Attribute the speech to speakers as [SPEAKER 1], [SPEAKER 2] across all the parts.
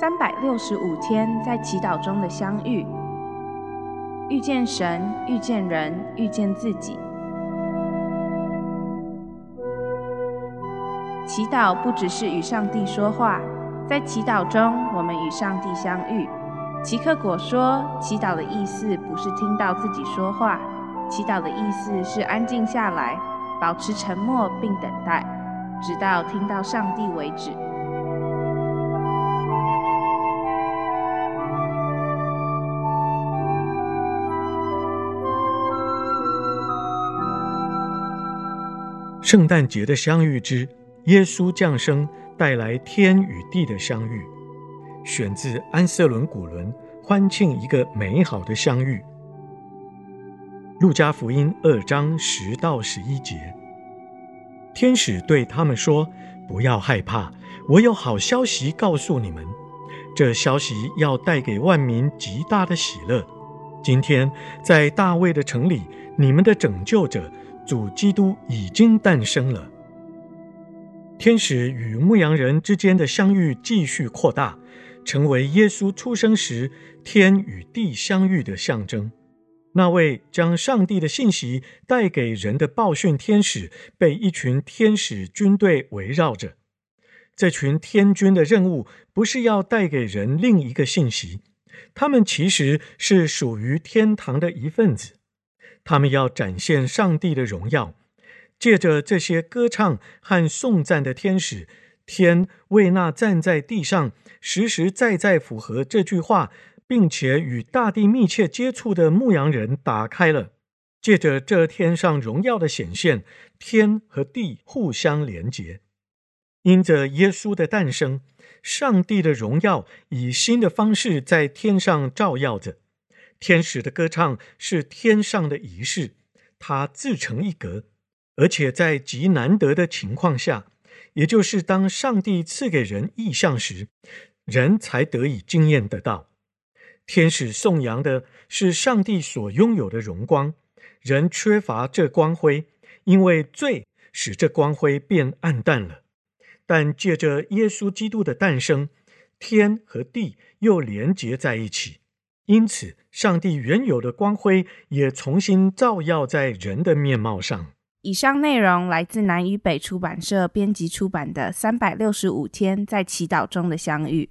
[SPEAKER 1] 三百六十五天在祈祷中的相遇，遇见神，遇见人，遇见自己。祈祷不只是与上帝说话，在祈祷中，我们与上帝相遇。奇克果说，祈祷的意思不是听到自己说话，祈祷的意思是安静下来，保持沉默并等待，直到听到上帝为止。
[SPEAKER 2] 圣诞节的相遇之耶稣降生，带来天与地的相遇，选自安瑟伦古伦欢庆一个美好的相遇。路加福音二章十到十一节，天使对他们说：“不要害怕，我有好消息告诉你们，这消息要带给万民极大的喜乐。今天在大卫的城里，你们的拯救者。”主基督已经诞生了。天使与牧羊人之间的相遇继续扩大，成为耶稣出生时天与地相遇的象征。那位将上帝的信息带给人的报讯天使，被一群天使军队围绕着。这群天军的任务不是要带给人另一个信息，他们其实是属于天堂的一份子。他们要展现上帝的荣耀，借着这些歌唱和颂赞的天使，天为那站在地上实实在在符合这句话，并且与大地密切接触的牧羊人打开了。借着这天上荣耀的显现，天和地互相连结。因着耶稣的诞生，上帝的荣耀以新的方式在天上照耀着。天使的歌唱是天上的仪式，它自成一格，而且在极难得的情况下，也就是当上帝赐给人意象时，人才得以经验得到。天使颂扬的是上帝所拥有的荣光，人缺乏这光辉，因为罪使这光辉变暗淡了。但借着耶稣基督的诞生，天和地又连结在一起。因此，上帝原有的光辉也重新照耀在人的面貌上。
[SPEAKER 1] 以上内容来自南与北出版社编辑出版的《三百六十五天在祈祷中的相遇》。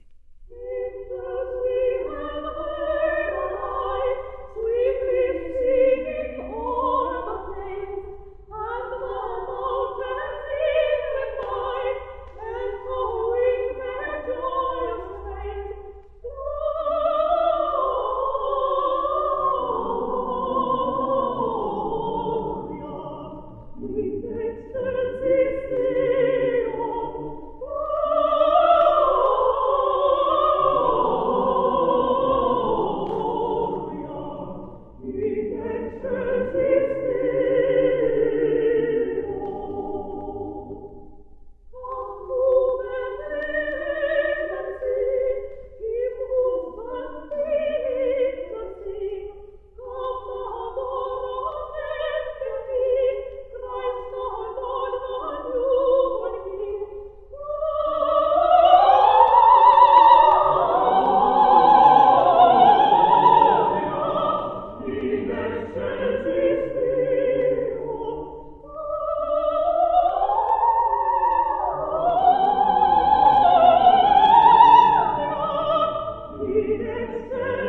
[SPEAKER 1] Yeah.